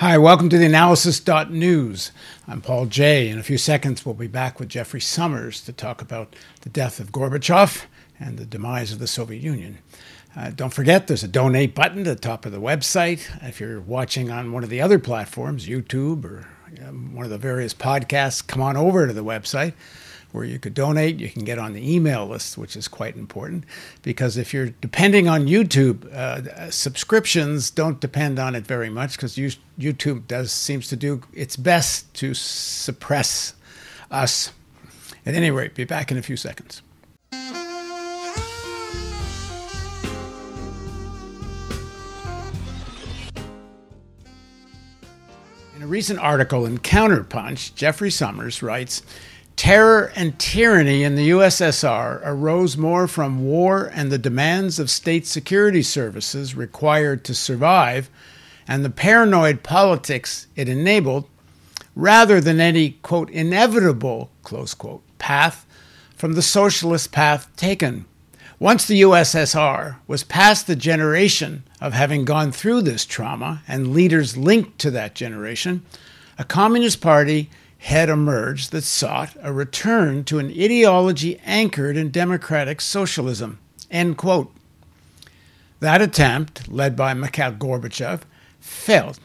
Hi, welcome to the analysis.news. I'm Paul Jay. In a few seconds, we'll be back with Jeffrey Sommers to talk about the death of Gorbachev and the demise of the Soviet Union. Uh, don't forget, there's a donate button at the top of the website. If you're watching on one of the other platforms, YouTube or um, one of the various podcasts, come on over to the website where you could donate. You can get on the email list, which is quite important because if you're depending on YouTube, uh, subscriptions don't depend on it very much because YouTube does seems to do its best to suppress us. At any rate, be back in a few seconds. In a recent article in Counterpunch, Jeffrey Sommers writes Terror and tyranny in the USSR arose more from war and the demands of state security services required to survive and the paranoid politics it enabled rather than any, quote, inevitable, close quote, path from the socialist path taken. Once the USSR was past the generation of having gone through this trauma and leaders linked to that generation, a Communist Party had emerged that sought a return to an ideology anchored in democratic socialism. That attempt, led by Mikhail Gorbachev, failed.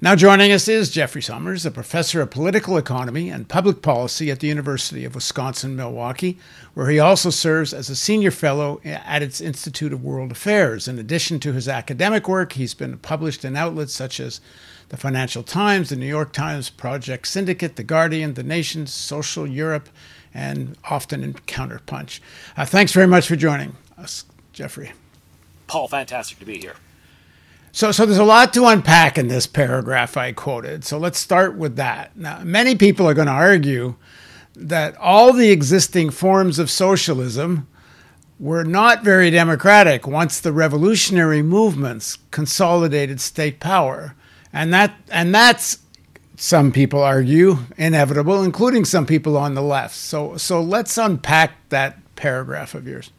Now joining us is Jeffrey Sommers, a professor of political economy and public policy at the University of Wisconsin Milwaukee, where he also serves as a senior fellow at its Institute of World Affairs. In addition to his academic work, he's been published in outlets such as the Financial Times, the New York Times, Project Syndicate, The Guardian, The Nation, Social Europe, and often in Counterpunch. Uh, thanks very much for joining us, Jeffrey. Paul, fantastic to be here. So, so there's a lot to unpack in this paragraph I quoted. So let's start with that. Now, many people are going to argue that all the existing forms of socialism were not very democratic once the revolutionary movements consolidated state power and that and that's some people argue inevitable, including some people on the left. So so let's unpack that paragraph of yours.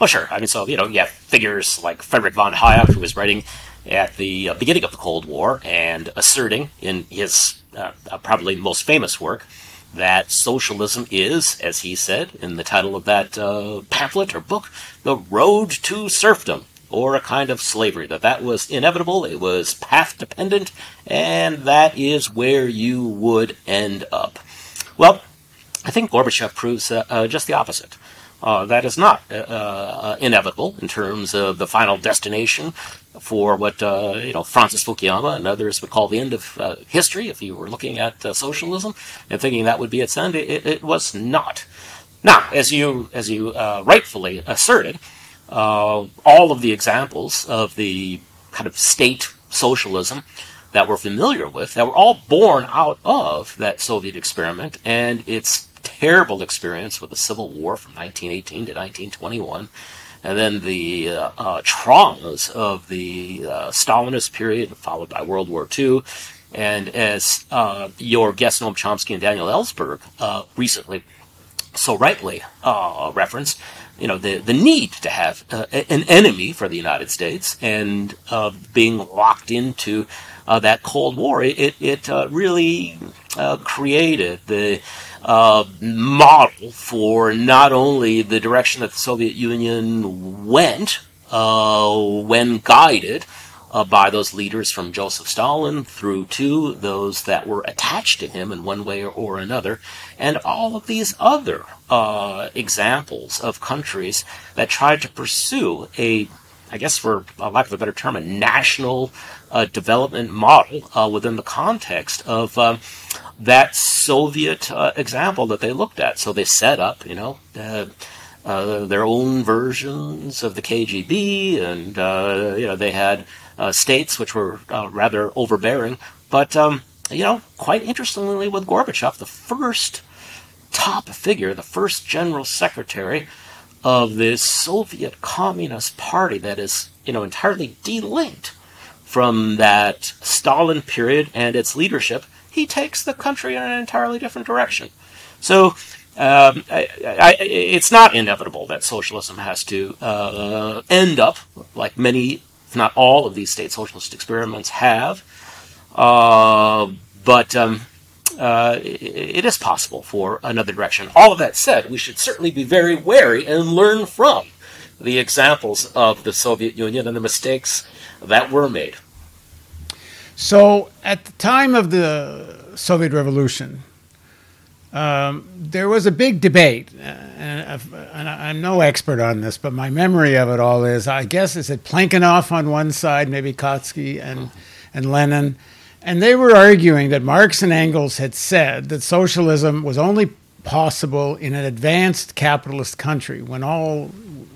Well, sure. I mean, so you know, have figures like Frederick von Hayek, who was writing at the uh, beginning of the Cold War and asserting in his uh, probably most famous work that socialism is, as he said in the title of that uh, pamphlet or book, the road to serfdom or a kind of slavery, that that was inevitable, it was path dependent, and that is where you would end up. Well, I think Gorbachev proves uh, uh, just the opposite. Uh, that is not uh, uh, inevitable in terms of the final destination for what uh, you know Francis Fukuyama and others would call the end of history. If you were looking at socialism and thinking that would be its end, it, it, was not. Now, as you as you rightfully asserted, uh, all of the examples of the kind of state socialism that we're familiar with that were all born out of that Soviet experiment and its terrible experience with the Civil War from 1918 to 1921, and then the uh, uh, traumas of the uh, Stalinist period, followed by World War II. And as uh, your guests Noam Chomsky and Daniel Ellsberg uh, recently so rightly referenced, you know the the need to have uh, an enemy for the United States and uh, being locked into uh, that Cold War, it it uh, really uh, created the uh, model for not only the direction that the Soviet Union went when guided uh, by those leaders from Joseph Stalin through to those that were attached to him in one way or another, and all of these other uh, examples of countries that tried to pursue a, I guess for lack of a better term, a national uh, development model uh, within the context of um, that Soviet uh, example that they looked at. So they set up, you know. Uh, their own versions of the KGB, and uh, you know they had uh, states, which were uh, rather overbearing. But, um, you know, quite interestingly, with Gorbachev, the first top figure, the first general secretary of this Soviet Communist Party that is, you know, entirely delinked from that Stalin period and its leadership, he takes the country in an entirely different direction. So um, I, I, it's not inevitable that socialism has to uh, end up, like many if not all of these state socialist experiments have, Uh, but um, uh, it is possible for another direction. All of that said, we should certainly be very wary and learn from the examples of the Soviet Union and the mistakes that were made. So, at the time of the Soviet Revolution, um, there was a big debate, uh, and, and, I'm no expert on this, but my memory of it all is I guess is it Plekhanov on one side, maybe Kautsky and, and Lenin, and they were arguing that Marx and Engels had said that socialism was only possible in an advanced capitalist country when all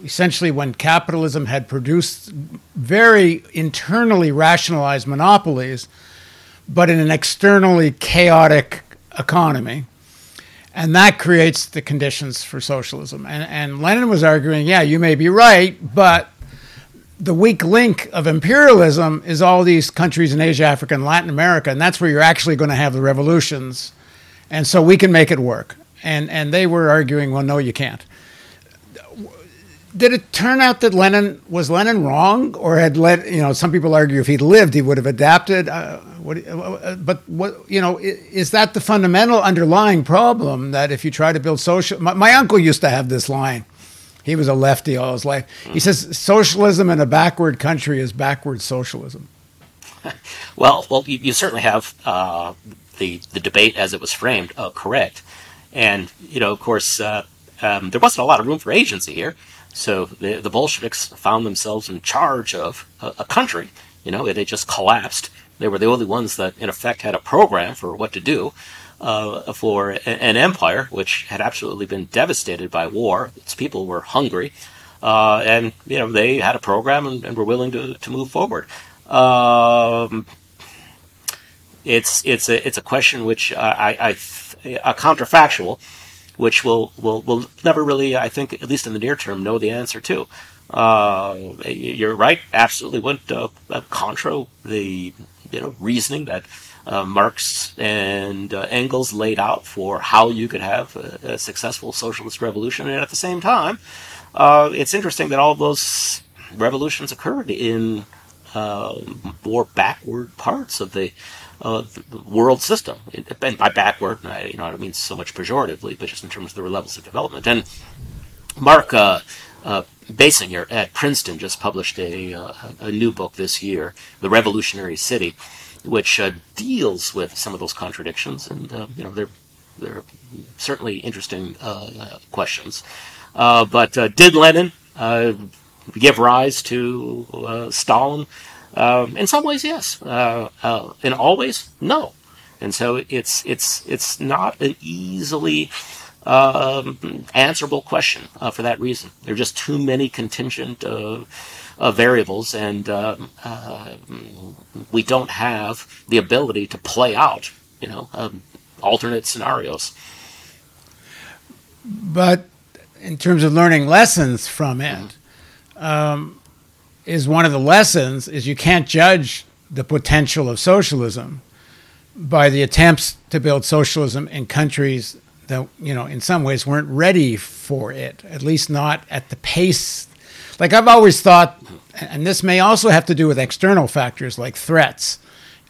essentially when capitalism had produced very internally rationalized monopolies but in an externally chaotic economy and that creates the conditions for socialism. And, and Lenin was arguing, yeah, you may be right, but the weak link of imperialism is all these countries in Asia, Africa, and Latin America, and that's where you're actually going to have the revolutions. And so we can make it work. And, and they were arguing, well, no, you can't did it turn out that Lenin was Lenin wrong, or had let you know? Some people argue if he'd lived, he would have adapted. Uh, what, uh, but what you know is that the fundamental underlying problem that if you try to build social? My, my, uncle used to have this line. He was a lefty all his life. He says socialism in a backward country is backward socialism. well, well, you, you certainly have uh, the the debate as it was framed uh, correct, and you know, of course, uh, um, there wasn't a lot of room for agency here. So the, the Bolsheviks found themselves in charge of a, a country. You know, had just collapsed. They were the only ones that, in effect, had a program for what to do uh, for an empire which had absolutely been devastated by war. Its people were hungry, uh, and you know they had a program and, and were willing to, to move forward. Um, it's it's a it's a question which I, I, I a counterfactual which we'll, we'll, we'll never really, I think, at least in the near term, know the answer to. Uh, you're right, absolutely went uh, contra the you know reasoning that uh, Marx and uh, Engels laid out for how you could have a, a, successful socialist revolution, and at the same time, uh, it's interesting that all those revolutions occurred in uh, more backward parts of the uh, the world system. And by backward, I, you know, I don't mean so much pejoratively, but just in terms of the levels of development. And Mark uh, uh, Beissinger at Princeton just published a, uh, a new book this year, The Revolutionary City, which uh, deals with some of those contradictions. And, uh, you know, they're, they're certainly interesting uh, questions. but did Lenin give rise to Stalin? Um, in some ways, yes. Uh, uh, in all ways, no. And so it's it's it's not an easily um, answerable question uh, for that reason. There are just too many contingent uh, uh, variables, and um, uh, we don't have the ability to play out, you know, um, alternate scenarios. But in terms of learning lessons from it, um, is one of the lessons is you can't judge the potential of socialism by the attempts to build socialism in countries that you know in some ways weren't ready for it at least not at the pace. Like i've always thought and this may also have to do with external factors like threats.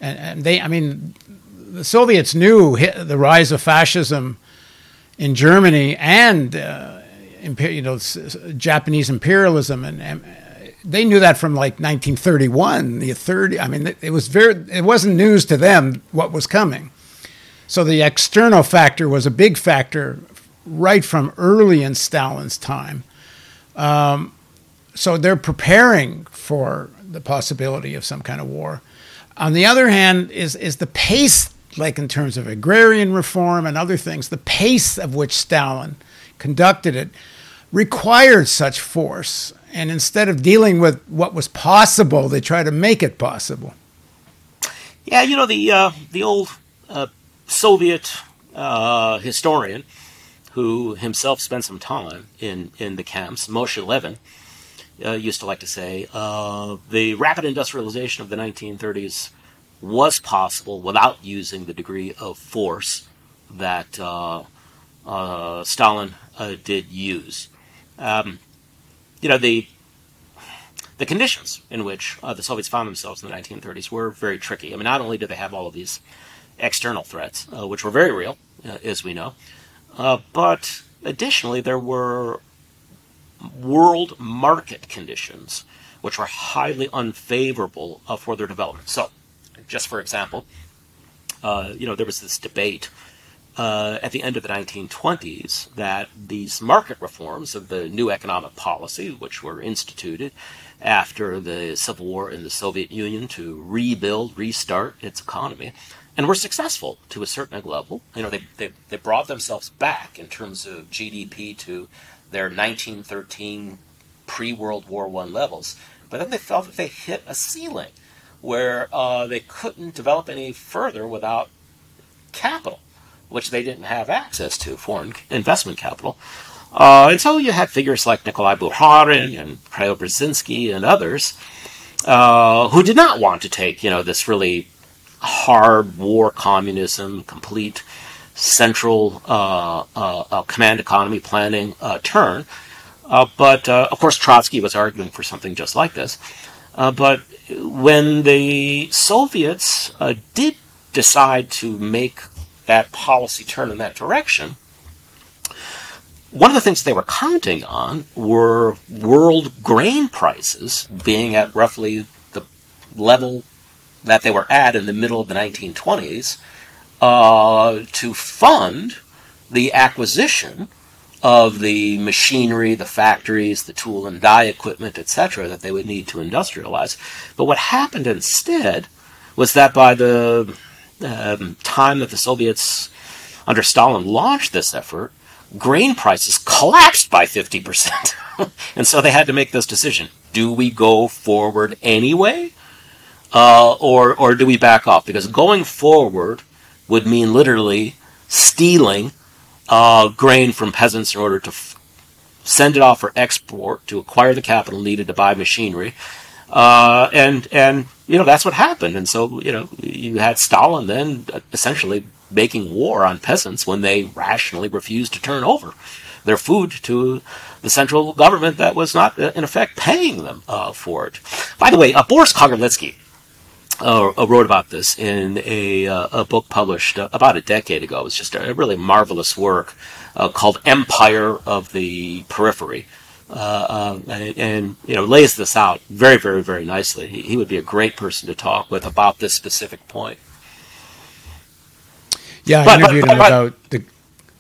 And, and they i mean the soviets knew the rise of fascism in germany and uh, you know japanese imperialism and, and they knew that from like 1931 the 30 i mean it was very it wasn't news to them what was coming. So the external factor was a big factor right from early in stalin's time. Um, so they're preparing for the possibility of some kind of war. On the other hand is is the pace like in terms of agrarian reform and other things the pace of which stalin conducted it required such force and instead of dealing with what was possible, they try to make it possible. Yeah, you know the uh, the old uh, Soviet uh, historian who himself spent some time in in the camps, Moshe Lewin, uh, used to like to say uh, the rapid industrialization of the 1930s was possible without using the degree of force that uh, Stalin did use. Um, you know, the the conditions in which uh, the Soviets found themselves in the 1930s were very tricky. I mean, not only did they have all of these external threats, uh, which were very real, uh, as we know, uh, but additionally, there were world market conditions which were highly unfavorable uh, for their development. So, just for example, uh, you know, there was this debate uh, at the end of the 1920s that these market reforms of the new economic policy, which were instituted after the Civil War in the Soviet Union to rebuild, restart its economy, and were successful to a certain level. You know, they, they, they brought themselves back in terms of GDP to their 1913 pre-World War One levels, but then they felt that they hit a ceiling where uh, they couldn't develop any further without capital, which they didn't have access to, foreign investment capital. Uh, and so you had figures like Nikolai Bukharin and Preobrazhensky and others uh, who did not want to take, you know, this really hard war communism, complete central uh, uh, uh command economy planning uh, turn. but of course, Trotsky was arguing for something just like this. but when the Soviets did decide to make that policy turn in that direction, one of the things they were counting on were world grain prices being at roughly the level that they were at in the middle of the 1920s uh, to fund the acquisition of the machinery, the factories, the tool and die equipment, etc., that they would need to industrialize. But what happened instead was that by the um, time that the Soviets under Stalin launched this effort, grain prices collapsed by 50%. and so they had to make this decision. Do we go forward anyway? Uh, or, or do we back off? Because going forward would mean literally stealing uh, grain from peasants in order to f- send it off for export to acquire the capital needed to buy machinery. Uh, and and you know that's what happened. And so you know you had Stalin then essentially making war on peasants when they rationally refused to turn over their food to the central government that was not uh, in effect paying them uh, for it. By the way, uh, Boris Kagarlitsky uh, uh, wrote about this in a, uh, a book published uh, about a decade ago. It was just a really marvelous work uh, called Empire of the Periphery. Uh, and, and, you know lays this out very very very nicely. He, he, would be a great person to talk with about this specific point. Yeah, I but, interviewed but, him but, about the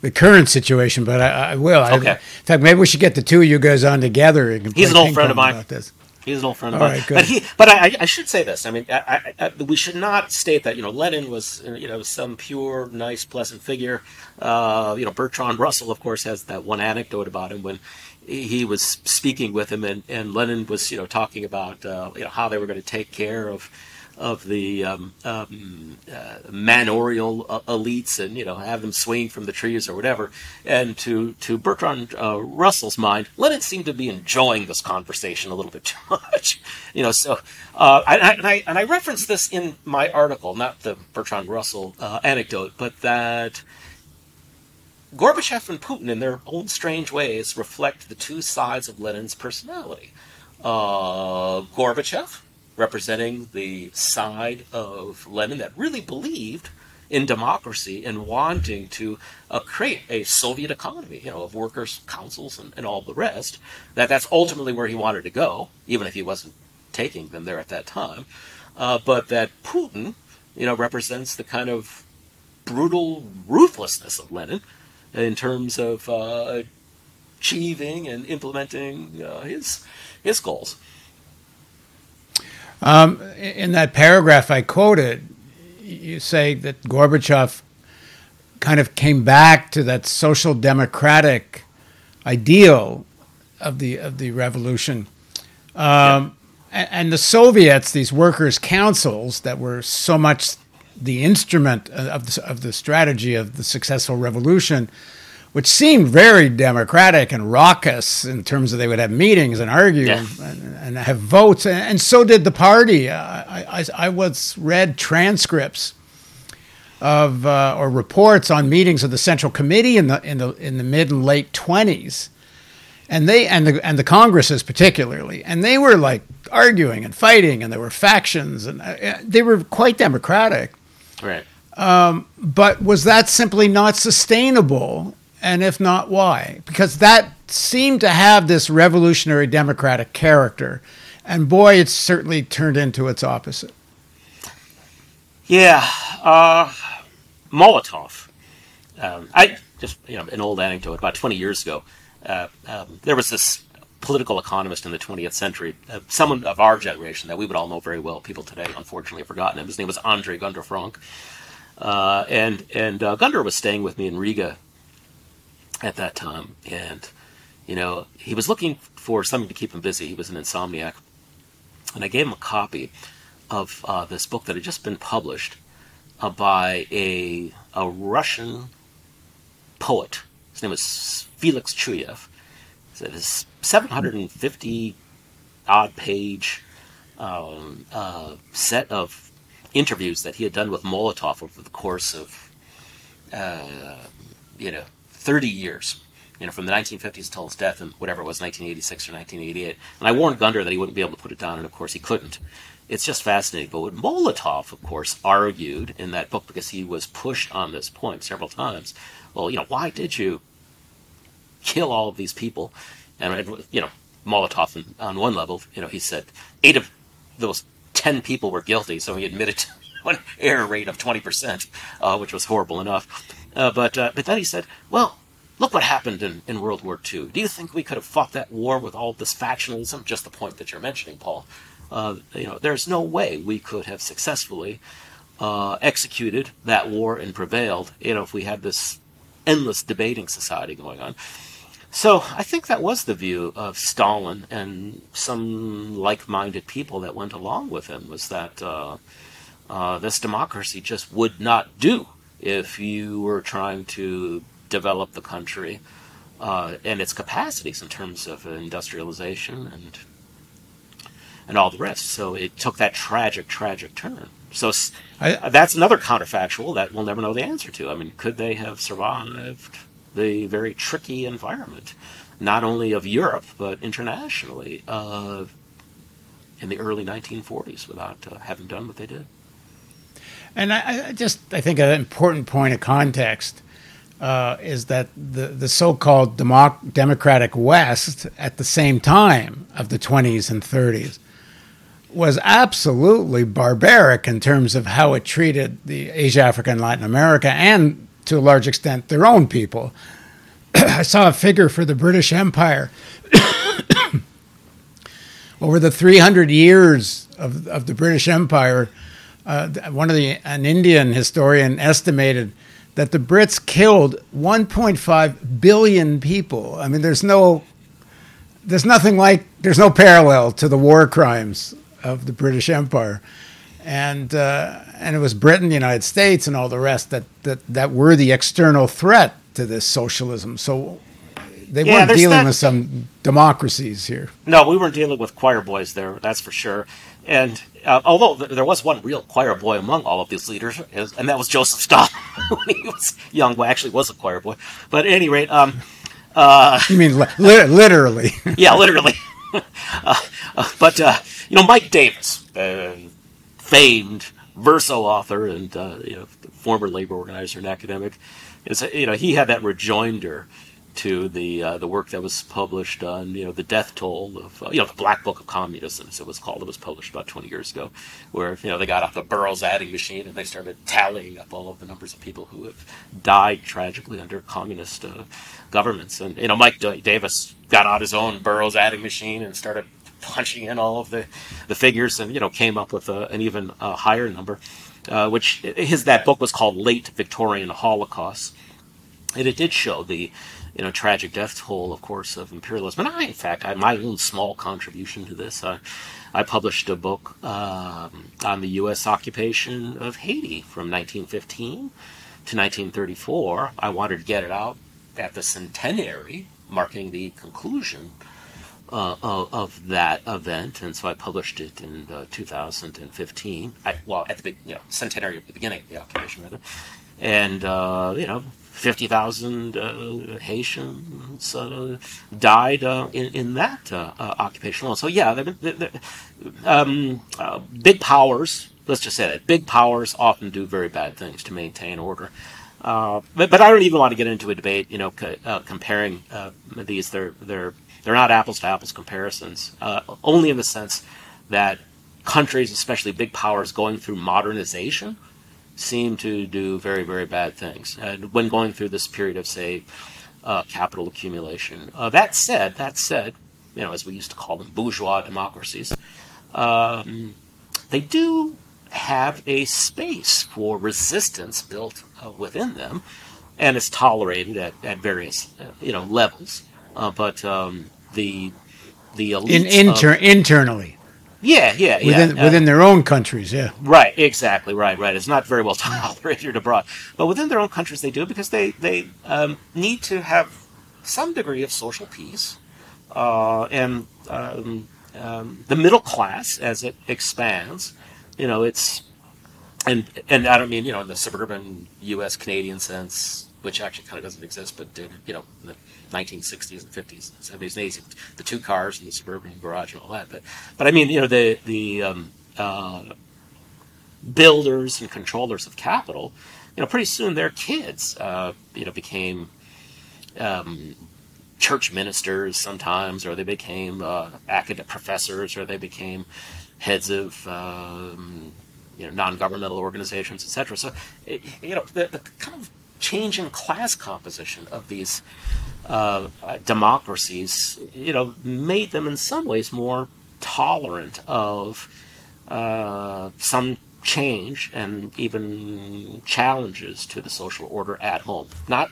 the current situation, but I, I will. Okay. I, in fact, maybe we should get the two of you guys on together. He's an old friend of mine. About this. He's an old friend of mine. Right, but he, but I, I, should say this. I mean, I, I, we should not state that you know Lenin was you know some pure, nice, pleasant figure. Uh, you know, Bertrand Russell, of course, has that one anecdote about him when he was speaking with him, and, and Lenin was you know talking about uh, you know how they were going to take care of of the um, um, uh, manorial uh, elites and you know have them swinging from the trees or whatever. And to to Bertrand uh, Russell's mind, Lenin seemed to be enjoying this conversation a little bit too much. you know, so uh, I, and, I, and I reference this in my article, not the Bertrand Russell uh, anecdote, but that. Gorbachev and Putin, in their own strange ways, reflect the two sides of Lenin's personality. Uh, Gorbachev, representing the side of Lenin that really believed in democracy and wanting to uh, create a Soviet economy, you know, of workers' councils and, and all the rest. That that's ultimately where he wanted to go, even if he wasn't taking them there at that time. Uh, but that Putin, you know, represents the kind of brutal ruthlessness of Lenin in terms of uh, achieving and implementing uh, his his goals. Um, in that paragraph I quoted, you say that Gorbachev kind of came back to that social democratic ideal of the of the revolution. Um, yeah. and, the Soviets, these workers' councils that were so much the instrument of the, of the strategy of the successful revolution, which seemed very democratic and raucous in terms of they would have meetings and argue yeah. and, and, have votes, and, and, so did the party. I, I, I was read transcripts of uh, or reports on meetings of the Central Committee in the in the in the mid and late twenties, and they and the and the Congresses particularly, and they were like arguing and fighting, and there were factions, and uh, they were quite democratic. Right. Um, but was that simply not sustainable? And if not, why? Because that seemed to have this revolutionary democratic character, and boy, it's certainly turned into its opposite. Yeah, uh, Molotov. Um, I just you know an old anecdote about 20 years ago. Uh, um, there was this political economist in the 20th century, uh, someone of our generation that we would all know very well. People today, unfortunately, have forgotten him. His name was Andre Gunder Frank, uh, and and uh, Gunder was staying with me in Riga at that time, and you know he was looking for something to keep him busy. He was an insomniac, and I gave him a copy of uh, this book that had just been published uh, by a a Russian poet. His name was Felix Chuyev. It's a 750 odd page um, uh, set of interviews that he had done with Molotov over the course of, uh, you know, 30 years. You know, from the 1950s until his death in whatever it was, 1986 or 1988. And I warned Gunder that he wouldn't be able to put it down, and of course he couldn't. It's just fascinating. But what Molotov, of course, argued in that book, because he was pushed on this point several times, well, you know, why did you kill all of these people. And, you know, Molotov, on one level, you know, he said eight of those 10 people were guilty, so he admitted to an error rate of 20%, uh, which was horrible enough. Uh, but, uh, but then he said, well, look what happened in, in World War II. Do you think we could have fought that war with all this factionalism? Just the point that you're mentioning, Paul. Uh, you know, there's no way we could have successfully uh, executed that war and prevailed, you know, if we had this endless debating society going on. So I think that was the view of Stalin and some like-minded people that went along with him was that uh, uh, this democracy just would not do if you were trying to develop the country uh, and its capacities in terms of industrialization and and all the rest. So it took that tragic, tragic turn. So I, that's another counterfactual that we'll never know the answer to. I mean, could they have survived? The very tricky environment, not only of Europe, but internationally uh, in the early 1940s without uh, having done what they did. And I, I, just, I think an important point of context uh, is that the, the so called democ- Democratic West at the same time of the 20s and 30s was absolutely barbaric in terms of how it treated the Asia, Africa, and Latin America and to a large extent, their own people. I saw a figure for the British Empire. Over the 300 years of, of the British Empire, uh, one of the an Indian historian estimated that the Brits killed 1.5 billion people. I mean, there's no, there's nothing like, there's no parallel to the war crimes of the British Empire and uh, and it was Britain, the United States, and all the rest that, that that were the external threat to this socialism. So they yeah, weren't dealing that, with some democracies here. No, we weren't dealing with choir boys there. That's for sure. And uh, although there was one real choir boy among all of these leaders, and that was Joseph Stalin when he was young. Well, actually, was a choir boy. But at any rate, um, uh, you mean li- literally? yeah, literally. Uh, uh, but uh, you know, Mike Davis, famed verso author and uh, you know former labor organizer and academic. Is you know he had that rejoinder to the uh, the work that was published on you know the death toll of uh, you know the Black Book of Communism as it was called. It was published about 20 years ago, where you know they got off the Burroughs adding machine and they started tallying up all of the numbers of people who have died tragically under communist uh, governments. And you know Mike Davis got out his own Burroughs adding machine and started punching in all of the, the figures and you know came up with a, an even uh, higher number. Uh, which his that book was called Late Victorian Holocaust, and it did show the you know tragic death toll, of course, of imperialism. And I, in fact, I my own small contribution to this. I, I published a book um, on the U.S. occupation of Haiti from 1915 to 1934. I wanted to get it out at the centenary, marking the conclusion uh, of, that event, and so I published it in uh, 2015. I, well, at the you know, centenary of the beginning of the occupation, rather. and uh, you know, fifty thousand uh, Haitians uh, died uh, in, in that uh, occupation. So yeah, they're, they're, um, big powers. Let's just say that big powers often do very bad things to maintain order. But, but I don't even want to get into a debate, you know, co- comparing these. They're they're they're not apples to apples comparisons. only in the sense that countries, especially big powers, going through modernization, seem to do very, very bad things and when going through this period of, say, uh, capital accumulation. Uh, that said, that said, you know, as we used to call them, bourgeois democracies, um, they do have a space for resistance built uh, within them, and it's tolerated at, at various, uh, you know, levels. Uh, but um, the the In, inter- of, internally yeah, yeah, yeah. Within, uh, within their own countries, yeah. Right, exactly, right, right. It's not very well tolerated abroad, but within their own countries, they do because they they um, need to have some degree of social peace, uh, and um, um, the middle class as it expands, you know, it's and and I don't mean you know in the suburban U.S. Canadian sense, which actually kind of doesn't exist, but you know. The, 1960s and 50s and 70s and 80s, the two cars and the suburban garage and all that. But, but I mean, you know, the the um, uh, builders and controllers of capital, you know, pretty soon their kids, uh, you know, became um, church ministers sometimes, or they became uh, academic professors, or they became heads of um, you know non-governmental organizations, etc. So, you know, the, the kind of changing class composition of these uh, democracies, you know, made them in some ways more tolerant of uh, some change and even challenges to the social order at home. Not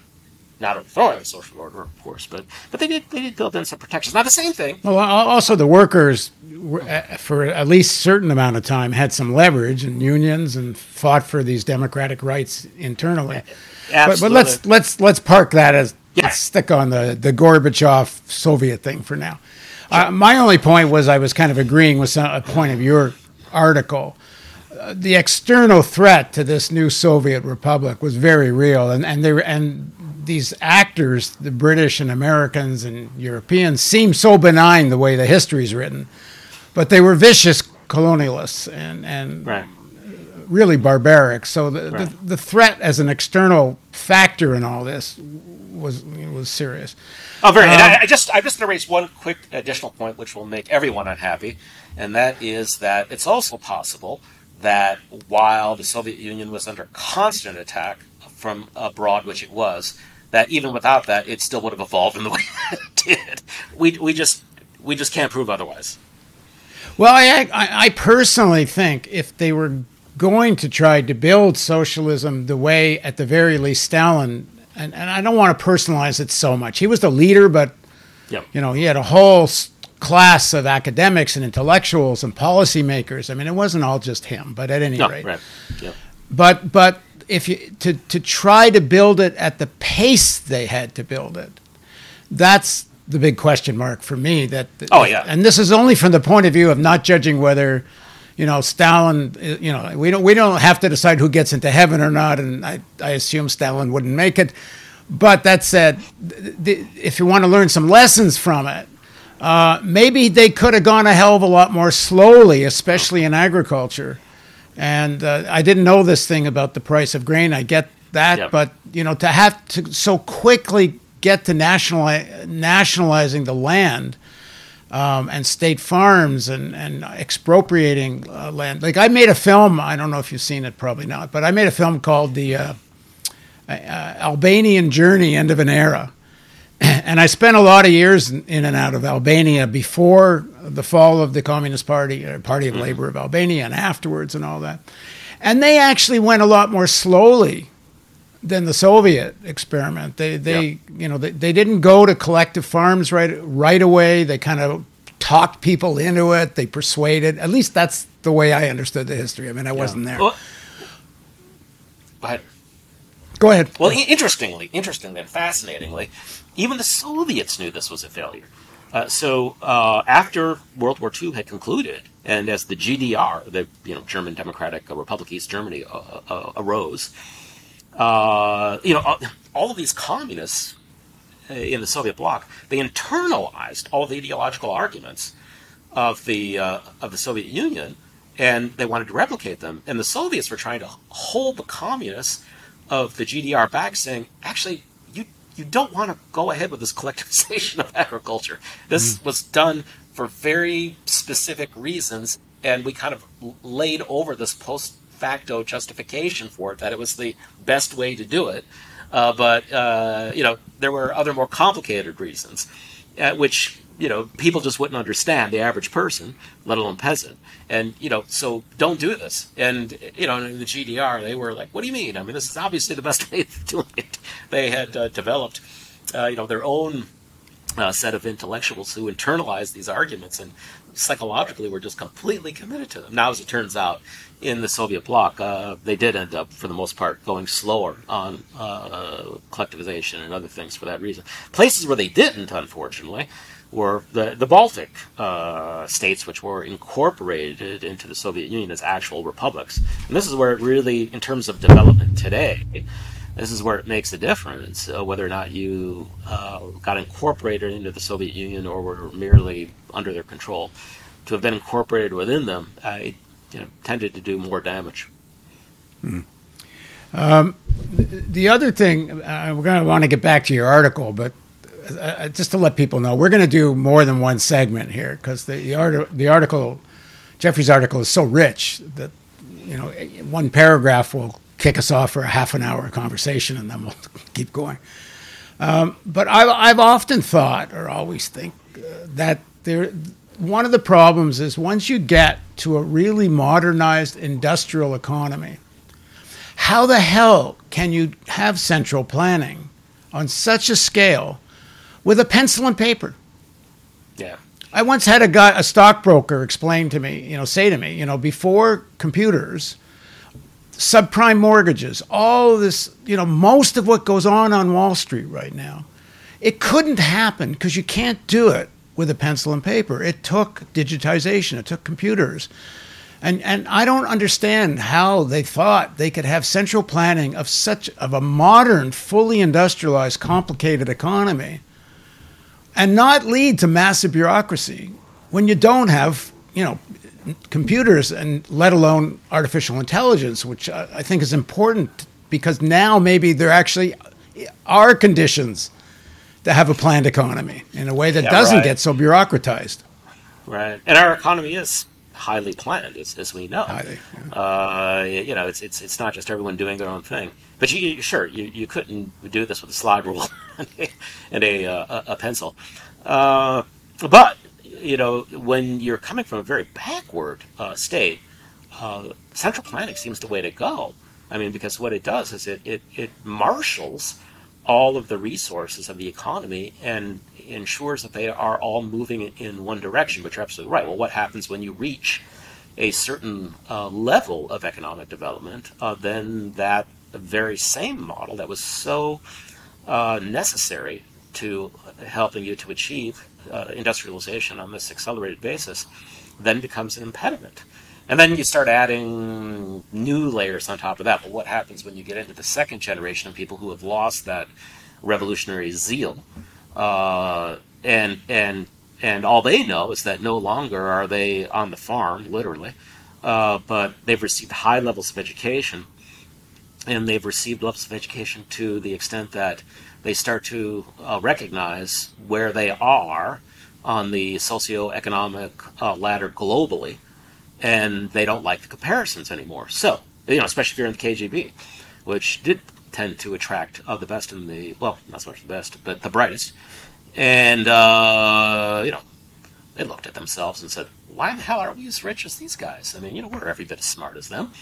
not overthrowing the social order, of course, but but they did they did build in some protections. Not the same thing. Well, also the workers, uh, for at least a certain amount of time, had some leverage and unions and fought for these democratic rights internally. But, but, let's let's let's park that as yeah. let's stick on the the Gorbachev Soviet thing for now. Uh, my only point was I was kind of agreeing with some, a point of your article. Uh, the external threat to this new Soviet republic was very real, and and they were, and these actors, the British and Americans and Europeans, seem so benign the way the history is written, but they were vicious colonialists and and right really barbaric. So the, right. the, the threat as an external factor in all this was was serious. Oh, very. Um, and I, I, just I'm just going to raise one quick additional point, which will make everyone unhappy, and that is that it's also possible that while the Soviet Union was under constant attack from abroad, which it was, that even without that, it still would have evolved in the way it did. We we just we just can't prove otherwise. Well, I, I, I personally think if they were going to try to build socialism the way, at the very least, Stalin. And, and I don't want to personalize it so much. He was the leader, but yep. you know he had a whole class of academics and intellectuals and policymakers. I mean, it wasn't all just him, but at any no, rate. Right. Yep. But but if you to to try to build it at the pace they had to build it, that's the big question mark for me. That oh yeah, and this is only from the point of view of not judging whether you know, Stalin, you know, we don't we don't have to decide who gets into heaven or not, and I, I assume Stalin wouldn't make it. But that said, the, if you want to learn some lessons from it, uh, maybe they could have gone a hell of a lot more slowly, especially in agriculture. And uh, I didn't know this thing about the price of grain. I get that, yep. but you know, to have to so quickly get to nationali- nationalizing the land um, and state farms and, and expropriating uh, land. Like I made a film, I don't know if you've seen it, probably not, but I made a film called The uh, uh, Albanian Journey End of an Era. And I spent a lot of years in, in, and out of Albania before the fall of the Communist Party, uh, Party of mm-hmm. Labor of Albania, and afterwards, and all that. And they actually went a lot more slowly than the Soviet experiment. They they yep. you know they, they didn't go to collective farms right right away. They kind of talked people into it. They persuaded. At least that's the way I understood the history. I mean, I yeah. wasn't there. Well, go ahead. Go ahead. Well, interestingly, interestingly and fascinatingly, even the Soviets knew this was a failure. Uh, so uh, after World War II had concluded, and as the GDR, the you know German Democratic Republic East Germany, uh, uh arose, uh, you know, all of these communists uh, in the Soviet bloc, they internalized all the ideological arguments of the uh, of the Soviet Union, and they wanted to replicate them. And the Soviets were trying to hold the communists of the GDR back, saying, actually, you you don't want to go ahead with this collectivization of agriculture. This mm. was done for very specific reasons, and we kind of laid over this post facto justification for it that it was the best way to do it. Uh, but uh, you know, there were other more complicated reasons, uh, which you know people just wouldn't understand the average person, let alone peasant. And you know, so don't do this. And you know, in the GDR, they were like, "What do you mean? I mean, this is obviously the best way of doing it." They had uh, developed, uh, you know, their own uh, set of intellectuals who internalized these arguments and psychologically were just completely committed to them. Now, as it turns out, in the Soviet bloc, uh, they did end up, for the most part, going slower on uh, collectivization and other things for that reason. Places where they didn't, unfortunately, were the, the Baltic uh, states, which were incorporated into the Soviet Union as actual republics. And this is where it really, in terms of development today, this is where it makes a difference uh, whether or not you uh, got incorporated into the Soviet Union or were merely under their control. To have been incorporated within them, uh, it you know, tended to do more damage. Hmm. Um, the other thing, uh, we're going to want to get back to your article, but uh, just to let people know, we're going to do more than one segment here because the, the, art, the article, Jeffrey's article, is so rich that you know one paragraph will kick us off for a half an hour conversation, and then we'll keep going. Um, but I've, I've often thought, or always think, uh, that there one of the problems is once you get to a really modernized industrial economy, how the hell can you have central planning on such a scale with a pencil and paper? Yeah. I once had a guy, a stockbroker, explain to me, you know, say to me, you know, before computers, subprime mortgages, all this, you know, most of what goes on on Wall Street right now, it couldn't happen because you can't do it with a pencil and paper. It took digitization, it took computers. And, and I don't understand how they thought they could have central planning of such of a modern, fully industrialized, complicated economy and not lead to massive bureaucracy when you don't have, you know, computers and let alone artificial intelligence, which I think is important because now maybe there actually are conditions to have a planned economy in a way that yeah, doesn't right. get so bureaucratized. Right, and our economy is highly planned, as, as we know. Highly, yeah. uh, you know, it's it's it's not just everyone doing their own thing. But you, sure, you, you couldn't do this with a slide rule and a, uh, a, a pencil. Uh, but you know, when you're coming from a very backward uh, state, uh, central planning seems the way to go. I mean, because what it does is it, it, it marshals all of the resources of the economy and ensures that they are all moving in one direction, but you're absolutely right. Well, what happens when you reach a certain uh, level of economic development? Uh, then that very same model that was so uh, necessary to helping you to achieve uh, industrialization on this accelerated basis then becomes an impediment. And then you start adding new layers on top of that. But what happens when you get into the second generation of people who have lost that revolutionary zeal? Uh, and and and all they know is that no longer are they on the farm, literally, uh, but they've received high levels of education, and they've received levels of education to the extent that they start to uh, recognize where they are on the socioeconomic uh, ladder globally and they don't like the comparisons anymore. So, you know, especially if you're in the KGB, which did tend to attract uh, the best in the well, not so much the best, but the brightest, and uh, you know, they looked at themselves and said, "Why the hell aren't we as rich as these guys? I mean, you know, we're every bit as smart as them."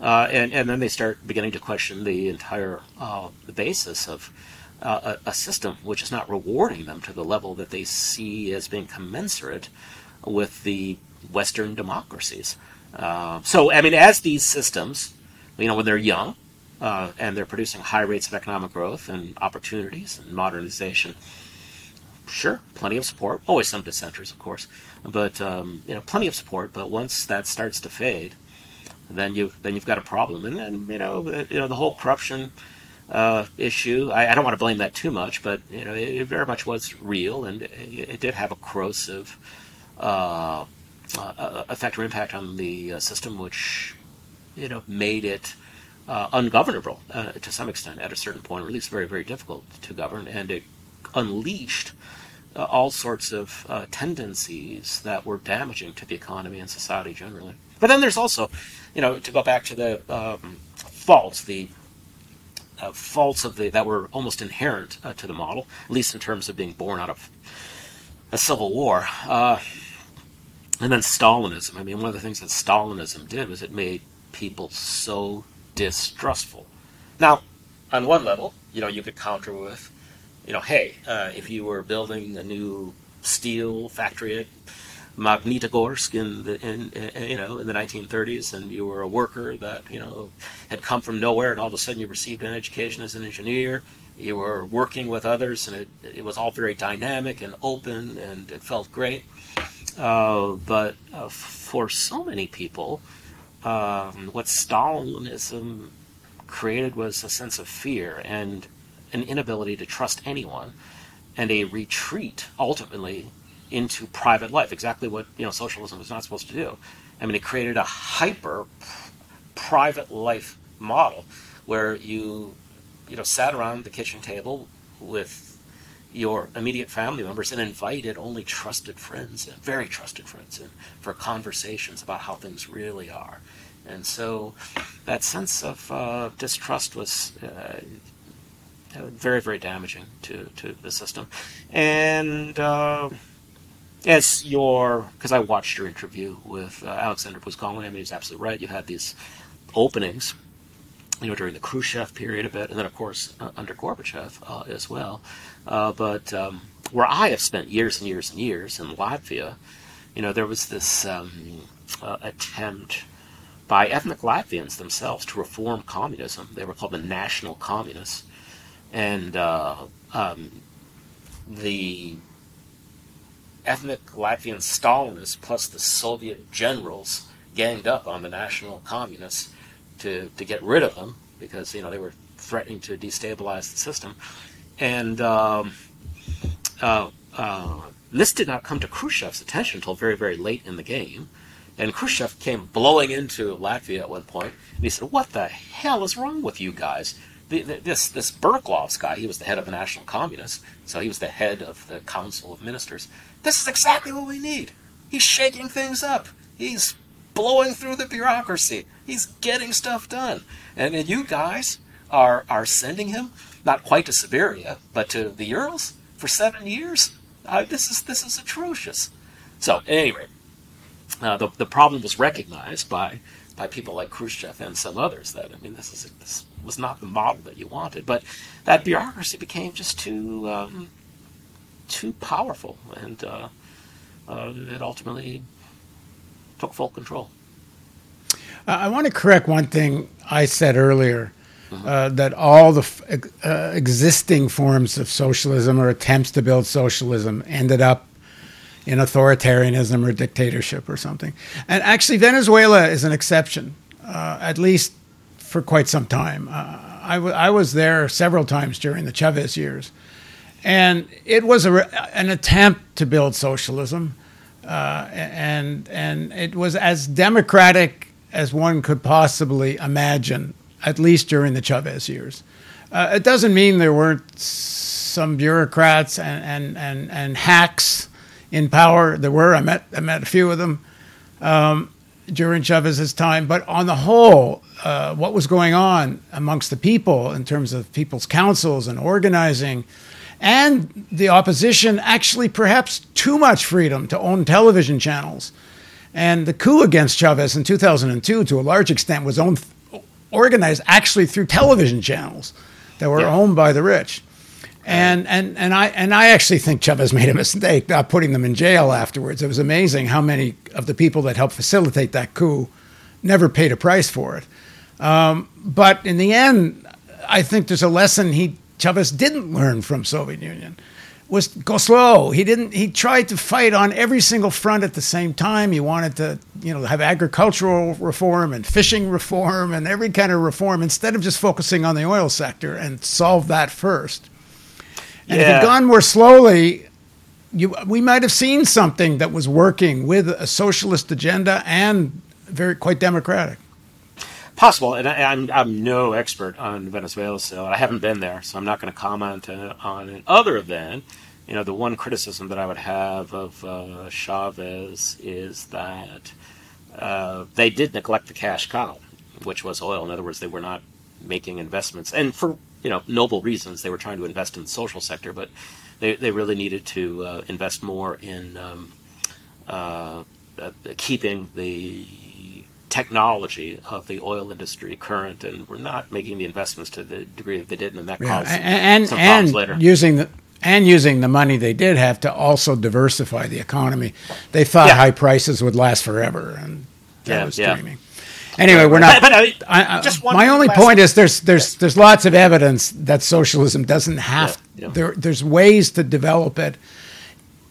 Uh, and and then they start beginning to question the entire uh, the basis of uh, a, a, system which is not rewarding them to the level that they see as being commensurate with the Western democracies. Uh, so, I mean, as these systems, you know, when they're young uh, and they're producing high rates of economic growth and opportunities and modernization, sure, plenty of support. Always some dissenters, of course, but um, you know, plenty of support. But once that starts to fade, then you then you've got a problem. And then you know you know the whole corruption uh, issue. I, I, don't want to blame that too much, but you know it, it very much was real, and it, it did have a corrosive uh, uh, effect or impact on the uh, system, which you know made it uh, ungovernable uh, to some extent at a certain point, or at least very very difficult to govern, and it unleashed. all sorts of tendencies that were damaging to the economy and society generally. But then there's also, you know, to go back to the um, faults, the uh, faults of the that were almost inherent uh, to the model, at least in terms of being born out of a civil war. Uh, and then Stalinism. I mean, one of the things that Stalinism did was it made people so distrustful. Now, on one level, you know, you could counter with, you know, hey, uh, if you were building a new steel factory at Magnitogorsk in the in, in, you know in the 1930s, and you were a worker that you know had come from nowhere, and all of a sudden you received an education as an engineer. You were working with others, and it, it was all very dynamic and open, and it felt great. Uh, but uh, for so many people, um, what Stalinism created was a sense of fear and an inability to trust anyone, and a retreat ultimately into private life, exactly what you know socialism was not supposed to do. I mean, it created a hyper private life model where you you know sat around the kitchen table with your immediate family members and invited only trusted friends, very trusted friends, in, for conversations about how things really are. And so that sense of uh, distrust was uh, very, very damaging to, to the system. And uh, as your because I watched your interview with uh, Alexander Buzgalin. I mean, he's absolutely right. You had these openings, you know, during the Khrushchev period a bit, and then of course uh, under Gorbachev uh, as well. Uh, but um, where I have spent years and years and years in Latvia, you know, there was this um, uh, attempt by ethnic Latvians themselves to reform communism. They were called the National Communists, and uh, um, the ethnic Latvian Stalinists plus the Soviet generals ganged up on the national communists to, to get rid of them because you know they were threatening to destabilize the system, and um, uh, uh, this did not come to Khrushchev's attention until very very late in the game. And Khrushchev came blowing into Latvia at one point, and he said, "What the hell is wrong with you guys? This this Berklavs guy, he was the head of the National Communists, so he was the head of the Council of Ministers. This is exactly what we need. He's shaking things up. He's blowing through the bureaucracy. He's getting stuff done. And, and you guys are are sending him not quite to Siberia, but to the Urals for seven years. Uh, this is this is atrocious. So, at any rate, uh, the the problem was recognized by by people like Khrushchev and some others. That I mean, this is this was not the model that you wanted, but that bureaucracy became just too um, too powerful, and uh, uh, it ultimately took full control. I want to correct one thing I said earlier. Mm-hmm. Uh, that all the f- uh, existing forms of socialism or attempts to build socialism ended up in authoritarianism or dictatorship or something. And actually, Venezuela is an exception, uh, at least for quite some time. Uh, I, w- I was there several times during the Chavez years. And it was a, an attempt to build socialism. Uh, and, and it was as democratic as one could possibly imagine, at least during the Chavez years. Uh, it doesn't mean there weren't some bureaucrats and, and, and, and hacks in power. There were. I met I met a few of them um, during Chavez's time. But on the whole, uh, what was going on amongst the people in terms of people's councils and organizing, and the opposition actually perhaps too much freedom to own television channels. And the coup against Chavez in 2002, to a large extent, was owned, organized actually through television channels that were yeah. owned by the rich. And and and I and I actually think Chavez made a mistake not putting them in jail afterwards. It was amazing how many of the people that helped facilitate that coup never paid a price for it. Um, but in the end, I think there's a lesson he Chavez didn't learn from Soviet Union, was go slow. He didn't. He tried to fight on every single front at the same time. He wanted to, you know, have agricultural reform and fishing reform and every kind of reform instead of just focusing on the oil sector and solve that first. And yeah. if it had gone more slowly, you, we might have seen something that was working with a socialist agenda and very quite democratic. Possible, and I, am I'm, I'm no expert on Venezuela still. I haven't been there, so I'm not going to comment uh, on it. Other than you know, the one criticism that I would have of uh, Chavez is that uh, they did neglect the cash cow, which was oil. In other words, they were not making investments, and for you know noble reasons, they were trying to invest in the social sector, but they they really needed to uh, invest more in um, uh, uh, keeping the technology of the oil industry current, and we're not making the investments to the degree that they did, and that yeah, caused and, and, problems and later. Using the and using the money they did have to also diversify the economy. They thought yeah. high prices would last forever, and that yeah, was dreaming. Anyway, we're not. But, but uh, I, I, just my only point is there's there's there's lots of evidence that socialism doesn't have. There there's ways to develop it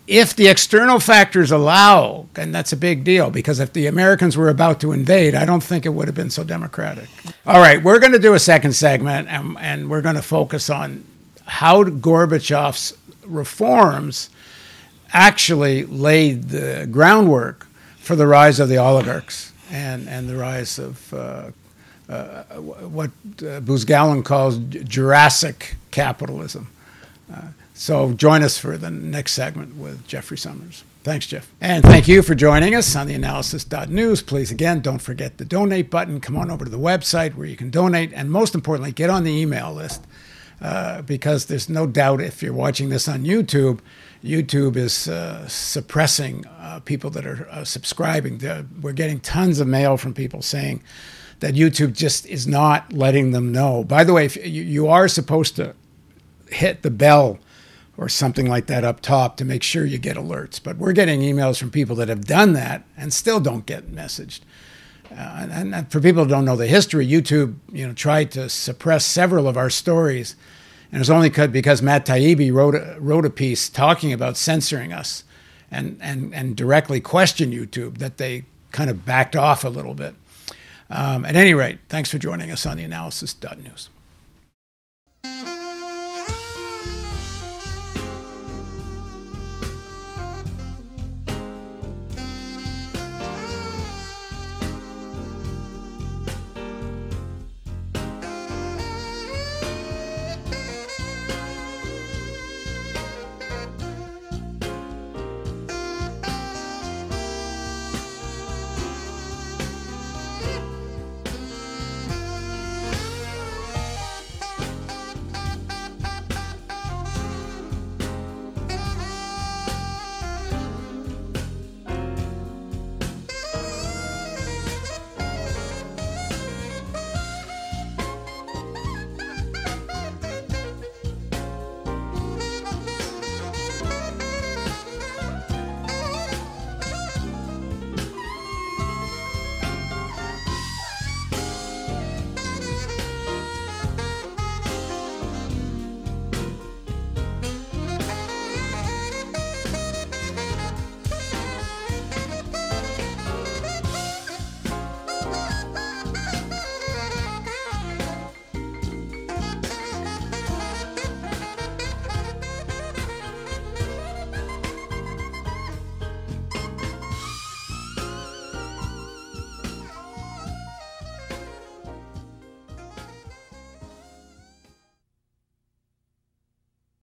if the external factors allow, and that's a big deal because if the Americans were about to invade, I don't think it would have been so democratic. All right, we're going to do a second segment, and, and we're going to focus on how Gorbachev's reforms actually laid the groundwork for the rise of the oligarchs and, and the rise of uh, uh, what uh, Buzgalin calls Jurassic capitalism. Uh, so join us for the next segment with Jeffrey Sommers. Thanks, Jeff. And thank you for joining us on the analysis.news. Please, again, don't forget the donate button. Come on over to the website where you can donate. And most importantly, get on the email list uh, because there's no doubt if you're watching this on YouTube, YouTube is uh, suppressing uh, people that are uh, subscribing. we're getting tons of mail from people saying that YouTube just is not letting them know. By the way, you, you are supposed to hit the bell or something like that up top to make sure you get alerts. But we're getting emails from people that have done that and still don't get messaged. Uh, and, and, for people who don't know the history, YouTube, you know, tried to suppress several of our stories, and it was only because Matt Taibbi wrote a, wrote a piece talking about censoring us, and and and directly questioned YouTube that they kind of backed off a little bit. Um, at any rate, thanks for joining us on the analysis.news.